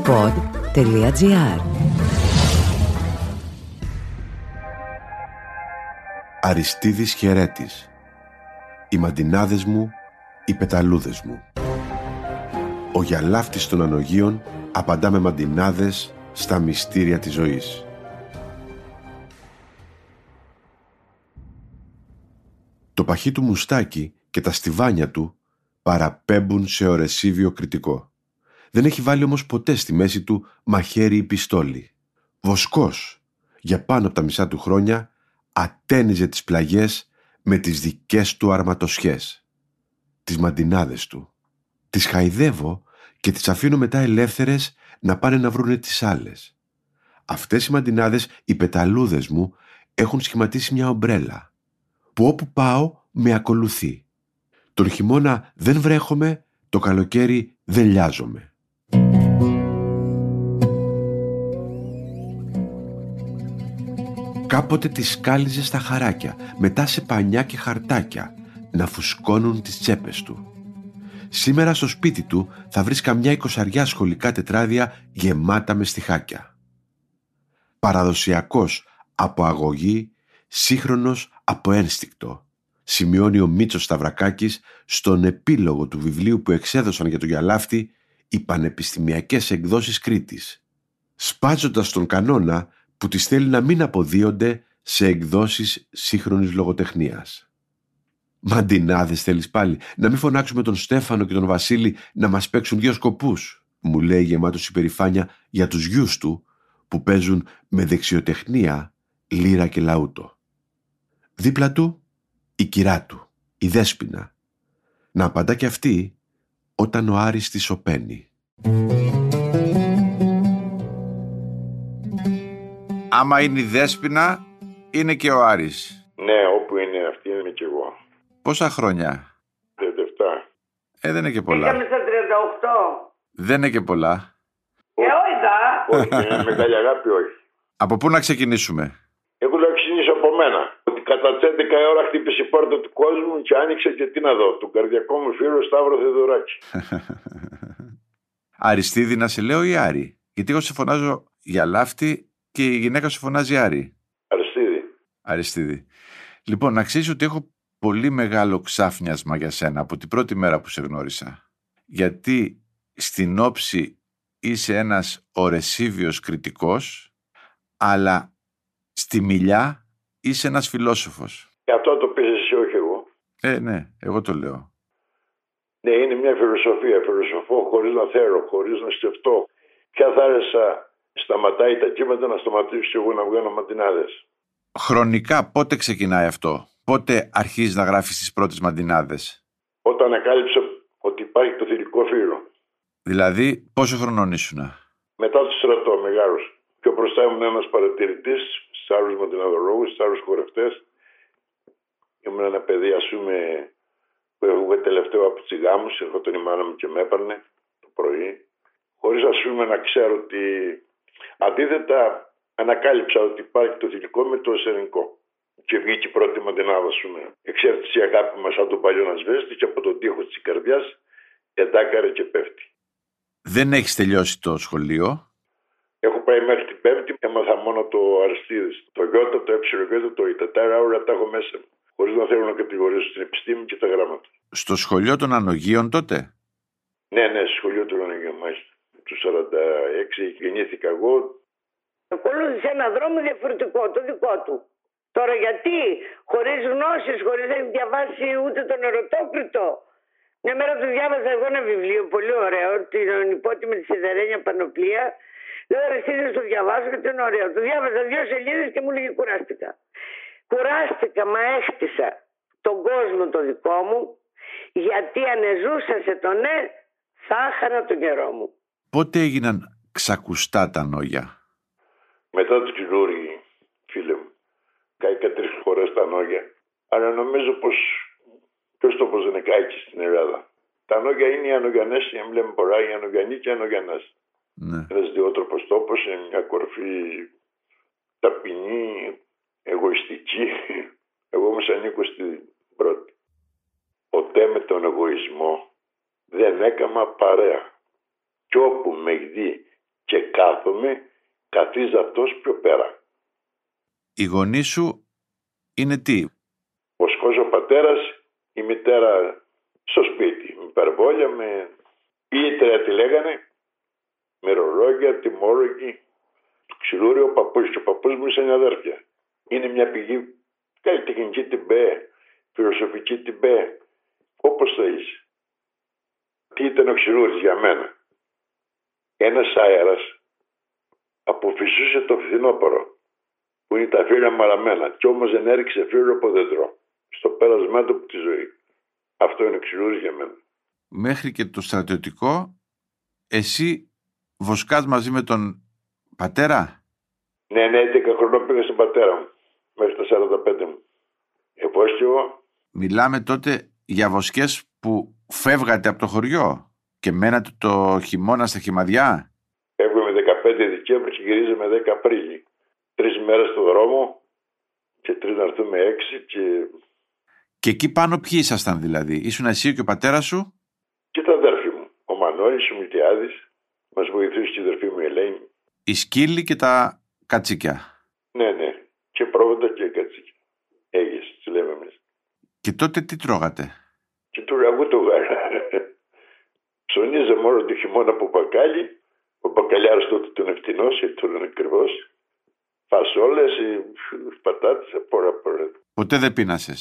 pod.gr Αριστίδης Χαιρέτης Οι μαντινάδες μου, οι πεταλούδες μου Ο γιαλάφτης των ανογείων απαντά με μαντινάδες στα μυστήρια της ζωής. Το παχύ του μουστάκι και τα στιβάνια του παραπέμπουν σε ορεσίβιο κριτικό. Δεν έχει βάλει όμως ποτέ στη μέση του μαχαίρι ή πιστόλι. Βοσκός, για πάνω από τα μισά του χρόνια, ατένιζε τις πλαγιές με τις δικές του αρματοσχές. Τις μαντινάδες του. Τις χαϊδεύω και τις αφήνω μετά ελεύθερες να πάνε να βρούνε τις άλλες. Αυτές οι μαντινάδες, οι πεταλούδες μου, έχουν σχηματίσει μια ομπρέλα, που όπου πάω με ακολουθεί. Τον χειμώνα δεν βρέχομαι, το καλοκαίρι δεν λιάζομαι. Κάποτε τις σκάλιζε στα χαράκια, μετά σε πανιά και χαρτάκια, να φουσκώνουν τις τσέπες του. Σήμερα στο σπίτι του θα βρεις καμιά εικοσαριά σχολικά τετράδια γεμάτα με στιχάκια. Παραδοσιακός από αγωγή, σύγχρονος από ένστικτο. Σημειώνει ο Μίτσος Σταυρακάκης στον επίλογο του βιβλίου που εξέδωσαν για τον Γιαλάφτη οι πανεπιστημιακές εκδόσεις Κρήτης. Σπάζοντας τον κανόνα που τις θέλει να μην αποδίονται σε εκδόσεις σύγχρονης λογοτεχνίας. Μαντινάδες θέλεις πάλι, να μην φωνάξουμε τον Στέφανο και τον Βασίλη να μας παίξουν δύο σκοπούς, μου λέει γεμάτος υπερηφάνεια για τους γιους του που παίζουν με δεξιοτεχνία λύρα και λαούτο. Δίπλα του η κυρά του, η Δέσποινα. Να απαντά και αυτή όταν ο Άρης τη σωπαίνει. Άμα είναι η Δέσποινα, είναι και ο Άρης. Ναι, όπου είναι αυτή είμαι κι εγώ. Πόσα χρόνια; 37. Ε, δεν είναι και πολλά. Είχαμε στα 38. Δεν είναι και πολλά. Ε, όχι δα. όχι, με μεγάλη αγάπη όχι. Από πού να ξεκινήσουμε; Εγώ λέω ξεκινήσω από μένα. Ότι κατά τις 11 η ώρα χτύπησε η πόρτα του κόσμου και άνοιξε και τι να δω. Τον καρδιακό μου φίλο Σταύρο Θεοδωράκη. Αριστίδη να σε λέω ή Άρη; Γιατί εγώ σε φωνάζω για λάφτη και η γυναίκα σου φωνάζει Άρη. Αριστίδη. Αριστίδη. Λοιπόν, να ξέρεις ότι έχω πολύ μεγάλο ξάφνιασμα για σένα από την πρώτη μέρα που σε γνώρισα. Γιατί στην όψη είσαι ένας ορεσίβιος κριτικός, αλλά στη μιλιά είσαι ένας φιλόσοφος. Και αυτό το πεις εσύ όχι εγώ. Ε, ναι, εγώ το λέω. Ναι, είναι μια φιλοσοφία. Φιλοσοφώ χωρίς να θέλω, χωρίς να σκεφτώ. Ποια θα άρεσα σταματάει τα κύματα να σταματήσω εγώ να βγαίνω μαντινάδες. Χρονικά πότε ξεκινάει αυτό; Πότε αρχίζεις να γράφεις τις πρώτες μαντινάδες; Όταν ανακάλυψα ότι υπάρχει το θηλυκό φύλλο. Δηλαδή πόσο χρονών ήσουνα. Μετά το στρατό, μεγάλος. Πιο μπροστά ήμουν ένας παρατηρητής στους άλλους μαντιναδολόγους, στους άλλους χορευτές. Ήμουν ένα παιδί, ας πούμε, που εγώ τελευταίο από τι γάμου, ερχόταν η μάνα μου και με έπαιρνε το πρωί. Χωρίς ας πούμε να ξέρω ότι αντίθετα ανακάλυψα ότι υπάρχει το θηλυκό με το εσωτερικό. Και βγήκε η πρώτη μαντινάδα, ας πούμε. Εξέρχεται η αγάπη μας σαν τον παλιό να σβέστη και από τον τοίχο της καρδιάς εντάκαρε και πέφτει. Δεν έχεις τελειώσει το σχολείο; Έχω πάει μέχρι την Πέμπτη, έμαθα μόνο το Αριστίδη. Το Γιώτα, το Ε, το Ιτατάρα, όλα τα έχω μέσα μου. Χωρίς να θέλω να κατηγορήσω την επιστήμη και τα γράμματα. Στο σχολείο των Ανογείων τότε; Ναι, ναι, στο σχολείο των Ανογείων, μάλιστα. Του 46 γεννήθηκα εγώ. Ακολούθησε ένα δρόμο διαφορετικό, το δικό του. Τώρα γιατί, χωρίς γνώσεις, χωρίς να έχει διαβάσει ούτε τον ερωτόκριτο. Μια μέρα του διάβαζα εγώ ένα βιβλίο πολύ ωραίο, την υπότιμη της Σιδερένια Πανοπλία, Λέω Αριστίδη, το διαβάζω γιατί είναι ωραίο. Το διάβαζα δύο σελίδες και μου λέγει κουράστηκα. Κουράστηκα, μα έχτισα τον κόσμο το δικό μου, γιατί αν ζούσα σε το ναι, θα έχανα τον καιρό μου. Πότε έγιναν ξακουστά τα νόγια; Μετά το καινούργι, φίλε μου. Κάηκα τρεις φορές τα νόγια. Αλλά νομίζω πως ποιο τόπο δεν είναι κάηκε στην Ελλάδα. Τα νόγια είναι οι ανογιανέ, οι λέμε πολλά, οι ανογιανοί και οι ανογιανέ. Ναι. Ένας διότροπος τόπος σε μια κορφή ταπεινή, εγωιστική. Εγώ όμως ανήκω στην πρώτη. Ποτέ με τον εγωισμό δεν έκαμα παρέα. Κι όπου με δει κάθομαι, καθίζει αυτός πιο πέρα. Η γονή σου είναι τι; Ο σκός ο πατέρας, η μητέρα στο σπίτι. Με υπερβόλια, με ήτρια τη λέγανε, με ρολόγια, τιμόλογοι, το ξυλούρι, ο παππούς και ο παππούς μου είναι αδέρφια. Είναι μια πηγή καλλιτεχνική την ΠΕ, φιλοσοφική την ΠΕ, όπως θέλεις. Τι ήταν ο ξυλούρης για μένα; Ένας αέρας αποφυσούσε το φθινόπωρο που είναι τα φύλλα μαραμένα κι όμως δεν έριξε φύλλο από δέντρο στο πέρασμά του από τη ζωή. Αυτό είναι ξυλούρης για μένα. Μέχρι και το στρατιωτικό, εσύ βοσκάς μαζί με τον πατέρα; Ναι, ναι, 11 χρονών πήγα στον πατέρα μου μέχρι τα 45 μου. εγώ. Μιλάμε τότε για βοσκές που φεύγατε από το χωριό; Και μένατε το χειμώνα στα χυμαδιά. Φεύγουμε 15 Δεκέμβρη και γυρίζουμε 10 Απρίλη. Τρεις μέρες στο δρόμο και τρεις να έρθουμε έξι και... Και εκεί πάνω ποιοι ήσασταν δηλαδή, ήσουν εσύ και ο πατέρας σου; Και τα αδέρφη μου. Ο Μανώλης, ο Μιλτιάδης, μας βοηθούσε και η αδερφή μου η Ελένη. Η σκύλη και τα κατσίκια. Ναι, ναι. Και πρόβατα και κατσίκια. Έγιες, τις λέμε εμείς. Και τότε τι τρώγατε; Και του ραγού το γάλα. Ψωνίζαμε μόνο το χειμώνα από μπακάλι. Ο μπακαλιάρος τότε τον ευθυνός, γιατί τον είναι ακριβώς. Φασόλες, πατάτες, πολλά πολλά. Ποτέ δεν πίνασες;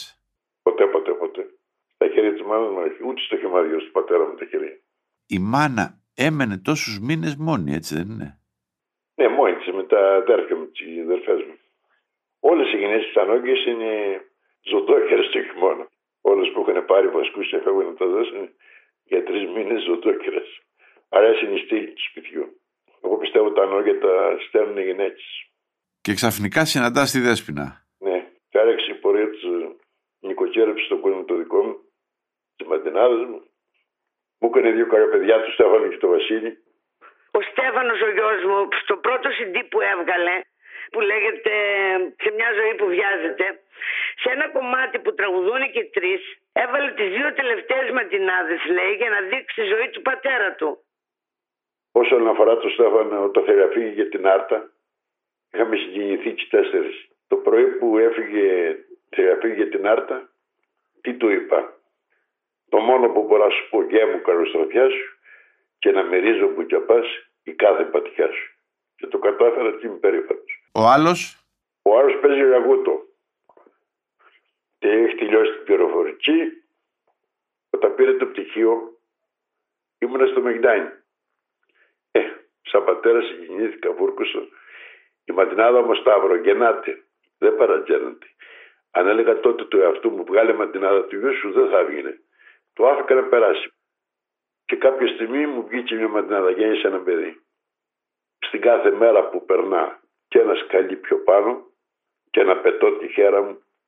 Ποτέ, ποτέ, ποτέ. Στα χέρια της μάνας μου, ούτε στο χυμάδιό του πατέρα μου τα χέρια. Η μάνα έμενε τόσους μήνες μόνη, έτσι δεν είναι; Ναι, μόνη της, με τα αδέρφια μου, τις αδερφές μου. Όλες οι γενναίες της ανόγκες είναι ζωντόκερες το χειμώνα. Όλες που είχαν πάρει βασκούς και φεύγουν να τα δώσουν για τρεις μήνες ζωντόκερες. Άρα είναι η στήλη του σπιτιού. Εγώ πιστεύω τα ανώγκια τα στέλνουν οι γυναίκες. Και ξαφνικά συναντά τη Δέσποινα. Ναι, κάρεξε η πορεία του νοικοκύρεψε στο κόσμο το δικό μου, τι μαντινάδε μου. Μου έκανε δύο καλά παιδιά, του Στέφανο και το Βασίλη. Ο Στέφανος ο γιος μου, στο πρώτο CD που έβγαλε, που λέγεται Σε μια ζωή που βιάζεται, σε ένα κομμάτι που τραγουδούν και τρεις, έβαλε τις δύο τελευταίες ματινάδε, λέει, για να δείξει τη ζωή του πατέρα του. Όσον αφορά το Στέφανο, το θεραπεία για την Άρτα, Είχαμε συγκινηθεί και τέσσερις. Το πρωί που έφυγε, για την Άρτα, τι του είπα; Το μόνο που μπορώ να σου πω γεια μου καλοστροφιά σου και να μυρίζω που και πας η κάθε πατιά σου. Και το κατάφερα και είμαι περήφανος. Ο άλλος; Ο άλλος παίζει ραγούτο. Και έχει τελειώσει την πληροφορική. Όταν πήρε το πτυχίο ήμουνα στο Μεγντάνι. Ε, σαν πατέρα συγκινήθηκα, βούρκουσα η ματινάδα όμως Σταύρο γεννάται. Δεν παρατζένεται. Αν έλεγα τότε του εαυτού μου βγάλε ματινάδα του γιου σου δεν θα έβγαινε. Το άφηκα να περάσει. Και κάποια στιγμή μου βγήκε μια ματινάδα, γέννησε ένα παιδί. Στην κάθε μέρα που περνά και ένα σκαλί πιο πάνω και να πετώ τη χέρα μου,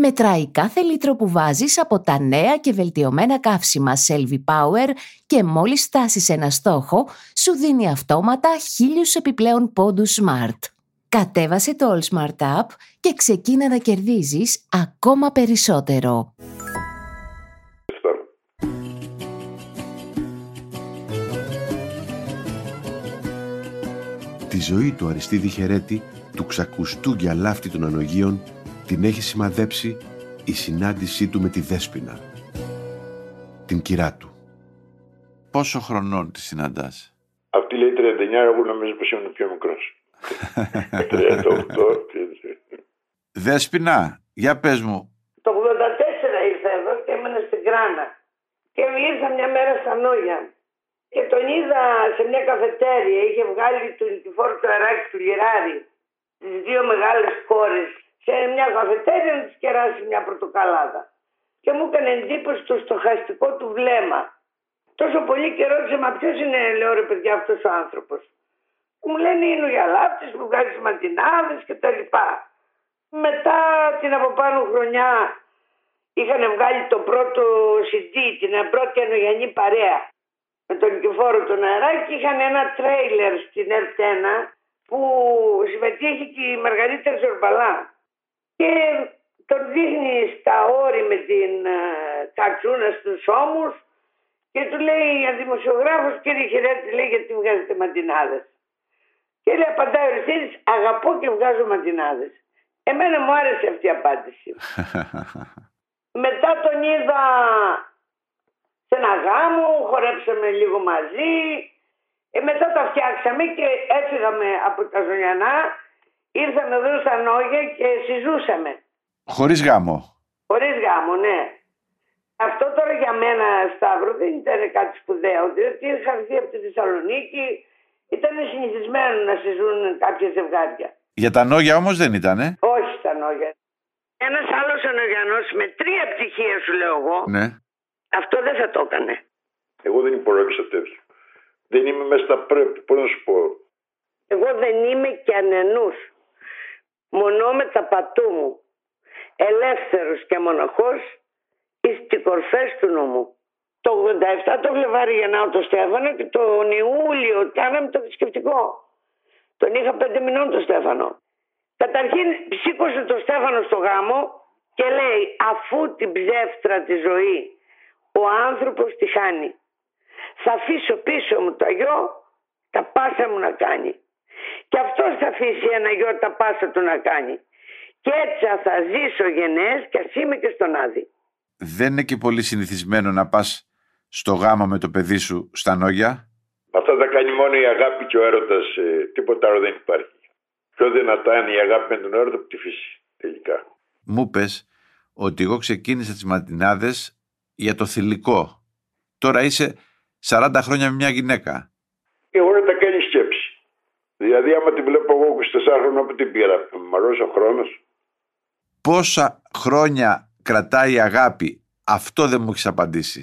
Μετράει κάθε λίτρο που βάζεις από τα νέα και βελτιωμένα καύσιμα Selvi Power και μόλις φτάσεις ένα στόχο, σου δίνει αυτόματα χίλιους επιπλέον πόντους Smart. Κατέβασε το All Smart App και ξεκίνα να κερδίζεις ακόμα περισσότερο. Τη ζωή του Αριστίδη Χερέτη, του ξακουστού για λάφτη των ανογείων, την έχει σημαδέψει η συνάντησή του με τη Δέσποινα, την κυρά του. Πόσο χρονών τη συναντάς; Αυτή λέει 39, εγώ νομίζω πως ήμουν πιο μικρός. 38. Δέσποινα, για πες μου. Το 84 ήρθα εδώ και έμενα στην Κράνα. Και ήρθα μια μέρα στα Νόγια. Και τον είδα σε μια καφετέρια. Είχε βγάλει του νικηφόρου το αεράκι του Λιράρι. Τις δύο μεγάλες κόρες σε μια καφετέρια να της κεράσει μια πορτοκαλάδα. Και μου έκανε εντύπωση το στοχαστικό του βλέμμα. Τόσο πολύ και ρώτησε, μα ποιος είναι, λέω ρε παιδιά, αυτός ο άνθρωπος; Μου λένε είναι ο Γιαλάπτης που βγάζει μαντινάδες και τα λοιπά. Μετά την από πάνω χρονιά είχαν βγάλει το πρώτο CD, την πρώτη ενογενή παρέα με τον Νικηφόρο τον Αεράκη. Είχαν ένα τρέιλερ στην ΕΡΤ1 που συμμετείχε και η Μαργαρίτα Ζορμπαλά. Και τον δείχνεις στα όρη με την ε, κατσούνα στους ώμους και του λέει ο δημοσιογράφος κύριε Χαιρέτη λέει γιατί βγάζετε μαντινάδες. Και λέει απαντάει ο Ρησίδης αγαπώ και βγάζω μαντινάδες. Εμένα μου άρεσε αυτή η απάντηση. Μετά τον είδα σε ένα γάμο, χορέψαμε λίγο μαζί. Ε, μετά τα φτιάξαμε και έφυγαμε από τα Ζωλιανά. Ήρθαμε εδώ στα Νόγια και συζούσαμε. Χωρίς γάμο. Χωρίς γάμο, ναι. Αυτό τώρα για μένα, Σταύρο, δεν ήταν κάτι σπουδαίο, διότι είχα έρθει από τη Θεσσαλονίκη, ήταν συνηθισμένο να συζούν κάποια ζευγάρια. Για τα νόγια όμως δεν ήτανε. Όχι στα νόγια. Ένας άλλος ενογιανό με τρία πτυχία, σου λέω εγώ, Ναι. αυτό δεν θα το έκανε. Εγώ δεν υπολόγισα τέτοιο. Δεν είμαι μέσα στα πρέπει. Πώς να σου πω. Εγώ δεν είμαι και ανενούς. Μονό με τα πατού μου. Ελεύθερος και μοναχός εις τις κορφές του νομού. Το 87 το Φλεβάρι γεννάω το Στέφανο και τον Ιούλιο κάναμε το θρησκευτικό. Τον είχα πέντε μηνών το Στέφανο. Καταρχήν σήκωσε το Στέφανο στο γάμο και λέει αφού την ψεύτρα τη ζωή ο άνθρωπος τη χάνει. Θα αφήσω πίσω μου το γιο τα πάσα μου να κάνει. Και αυτός θα αφήσει ένα γιο τα πάσα του να κάνει. Και έτσι θα ζήσω γενναίες και ας είμαι και στον Άδη. Δεν είναι και πολύ συνηθισμένο να πας στο γάμο με το παιδί σου στα νόγια; Αυτά τα κάνει μόνο η αγάπη και ο έρωτας. τίποτα άλλο δεν υπάρχει. Πιο δυνατά είναι η αγάπη με τον έρωτα από τη φύση. Τελικά. Μου πες ότι εγώ ξεκίνησα τις ματινάδες για το θηλυκό. Τώρα είσαι 40 χρόνια με μια γυναίκα. Και εγώ να τα κάνει σκέψη. Δηλαδή, άμα την βλέπω εγώ 24 χρόνια που την πήρα, μαρώσει ο χρόνος. Πόσα χρόνια κρατάει η αγάπη, αυτό δεν μου έχεις απαντήσει.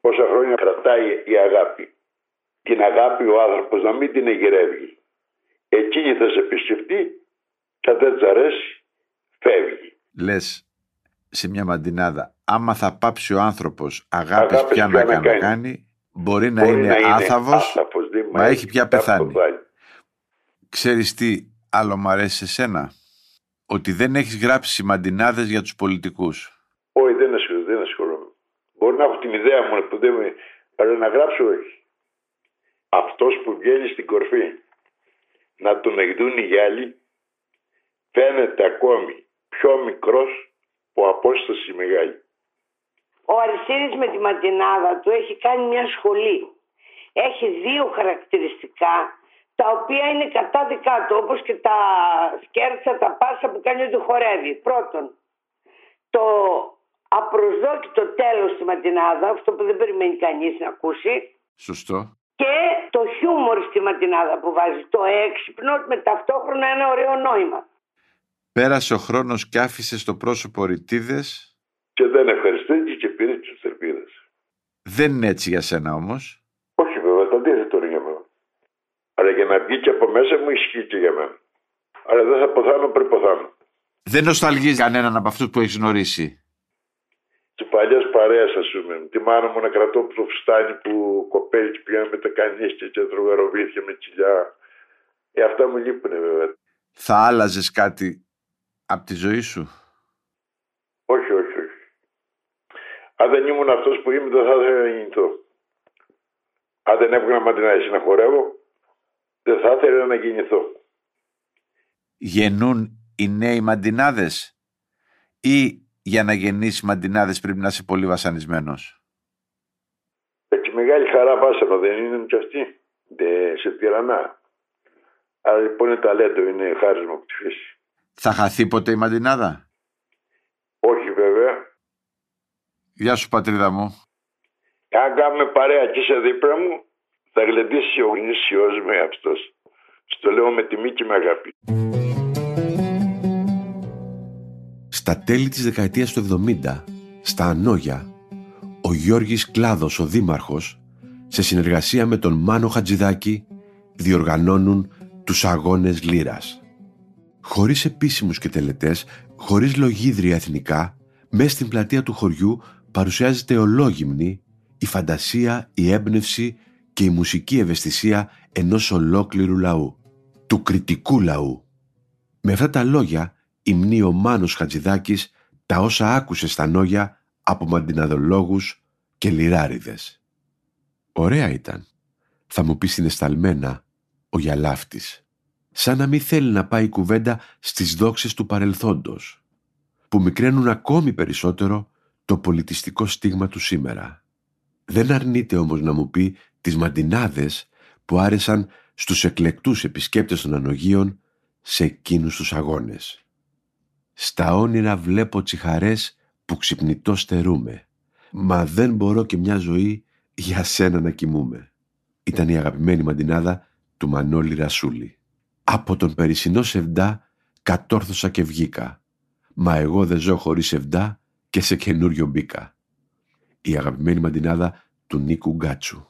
Πόσα χρόνια κρατάει η αγάπη; Την αγάπη ο άνθρωπος να μην την εγγυρεύει. Εκείνη θα σε επισκεφτεί και αν δεν της αρέσει, φεύγει. Λες σε μια μαντινάδα, άμα θα πάψει ο άνθρωπος αγάπης Αγάπης πια πια να να κάνει, κάνει. μπορεί να Μπορεί είναι άθαβος, άθαβος, δεν μα έχει πια κάτι πεθάνει. Το βάλει. Ξέρεις τι άλλο μ' αρέσει σε σένα; Ότι δεν έχεις γράψει μαντινάδες για τους πολιτικούς. Όχι, δεν ασχολούμαι. Δεν ασχολούμαι. Μπορεί να έχω την ιδέα μου που δεν με. Αλλά να γράψω, όχι. Αυτός που βγαίνει στην κορφή να τον εκδούν οι γυάλοι φαίνεται ακόμη πιο μικρός από απόστασης μεγάλη. Ο Αρισίδης με τη μαντινάδα του έχει κάνει μια σχολή. Έχει δύο χαρακτηριστικά τα οποία είναι κατά δικά του όπως και τα σκέρτσα, τα πάσα που κάνει ότι χορεύει. Πρώτον, το απροσδόκητο τέλος στη ματινάδα, αυτό που δεν περιμένει κανείς να ακούσει, Σωστό. και το χιούμορ στη ματινάδα που βάζει, το έξυπνο με ταυτόχρονα ένα ωραίο νόημα. Πέρασε ο χρόνος και άφησες στο πρόσωπο ρητίδες. Και δεν ευχαριστήθηκε και πήρε τις ελπίδες. Δεν είναι έτσι για σένα όμως. Όχι βέβαια, το αντίθετο είναι για μένα. Αλλά για να βγει και από μέσα μου ισχύει και για μένα. Αλλά δεν θα ποθάνω πριν ποθάνω. Δεν νοσταλγείς κανέναν από αυτούς που έχεις γνωρίσει. Τι παλιέ παρέε, ας πούμε. Τη μάνα μου να κρατώ από το φουστάνι που κοπέλι και πήγαμε με τα κανίστια και τρώγα ροβίθια με κοιλιά. Ε, αυτά μου λείπουν βέβαια. Θα άλλαζες κάτι από τη ζωή σου; Όχι, όχι, όχι. Αν δεν ήμουν αυτός που είμαι, δεν θα ήθελα να γεννηθώ. Αν δεν έβγαινα μαντινάδε να χορεύω, δεν θα ήθελα να γεννηθώ. Γεννούν οι νέοι μαντινάδες ή για να γεννήσεις μαντινάδες πρέπει να είσαι πολύ βασανισμένος; Έτσι μεγάλη χαρά βάσανο δεν είναι και αυτή. Δε, σε τυραννά. Αλλά λοιπόν είναι ταλέντο, είναι χάρισμα από τη φύση. Θα χαθεί ποτέ η μαντινάδα; Όχι βέβαια. Γεια σου πατρίδα μου. Αν κάνουμε παρέα και είσαι δίπλα μου, θα γλεντήσει ο γνήσιος με αυτός. Στο λέω με τιμή και με αγάπη. Στα τέλη της δεκαετίας του 70, στα Ανόγια, ο Γιώργης Κλάδος, ο δήμαρχος, σε συνεργασία με τον Μάνο Χατζηδάκη, διοργανώνουν τους αγώνες λύρας. Χωρίς επίσημους και τελετές, χωρίς λογίδρια εθνικά, Μέσα στην πλατεία του χωριού παρουσιάζεται ολόγυμνη η φαντασία, η έμπνευση και η μουσική ευαισθησία ενός ολόκληρου λαού, του κριτικού λαού. Με αυτά τα λόγια υμνεί ο Μάνος Χατζηδάκης τα όσα άκουσε στα νόγια από μαντιναδολόγους και λιράριδες. Ωραία ήταν, θα μου πεις συναισθαλμένα ο Γιαλάφτης, σαν να μην θέλει να πάει η κουβέντα στις δόξες του παρελθόντος, που μικραίνουν ακόμη περισσότερο το πολιτιστικό στίγμα του σήμερα. Δεν αρνείται όμως να μου πει τις μαντινάδες που άρεσαν στους εκλεκτούς επισκέπτες των ανογείων σε εκείνους τους αγώνες. Στα όνειρα βλέπω τσιχαρές που ξυπνητός στερούμε. Μα δεν μπορώ και μια ζωή για σένα να κοιμούμε. Ήταν η αγαπημένη μαντινάδα του Μανώλη Ρασούλη. Από τον περισσινό Σεβντά κατόρθωσα και βγήκα. Μα εγώ δεν ζω χωρίς Σεβντά και σε καινούριο μπήκα. Η αγαπημένη μαντινάδα του Νίκου Γκάτσου.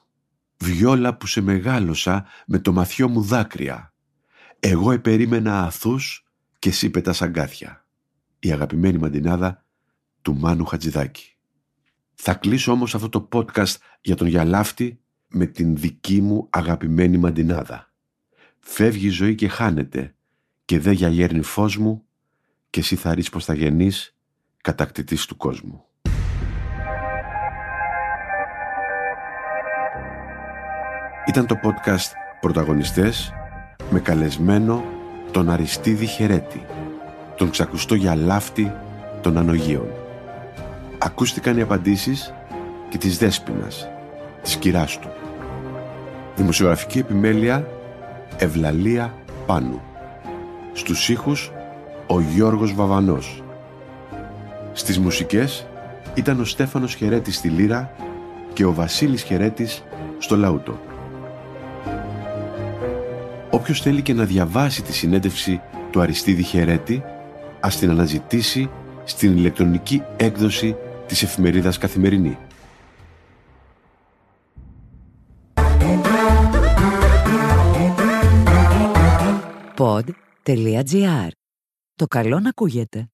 Βιόλα που σε μεγάλωσα με το μαθιό μου δάκρυα. Εγώ επερίμενα αθούς και εσύ πετάς αγκάθια. Η αγαπημένη μαντινάδα του Μάνου Χατζηδάκη. Θα κλείσω όμως αυτό το podcast για τον Γιαλάφτη με την δική μου αγαπημένη μαντινάδα. Φεύγει η ζωή και χάνεται και δε για γέρνει φως μου και εσύ θα ρίξει πως θα γεννείς κατακτητής του κόσμου. Ήταν το podcast «Πρωταγωνιστές» με καλεσμένο τον Αριστίδη Χερέτη, τον ξακουστό Γιαλάφτη των Ανογείων. Ακούστηκαν οι απαντήσεις και της Δέσποινας, της κυράς του. Δημοσιογραφική επιμέλεια Ευλαλία Πάνου. Στους ήχους ο Γιώργος Βαβανός. Στις μουσικές ήταν ο Στέφανος Χερέτης στη Λύρα και ο Βασίλης Χερέτης στο Λαούτο. Όποιος θέλει και να διαβάσει τη συνέντευξη του Αριστίδη Χερέτη, ας την αναζητήσει στην ηλεκτρονική έκδοση της εφημερίδας Καθημερινή. Pod.gr. Το καλό να ακούγεται.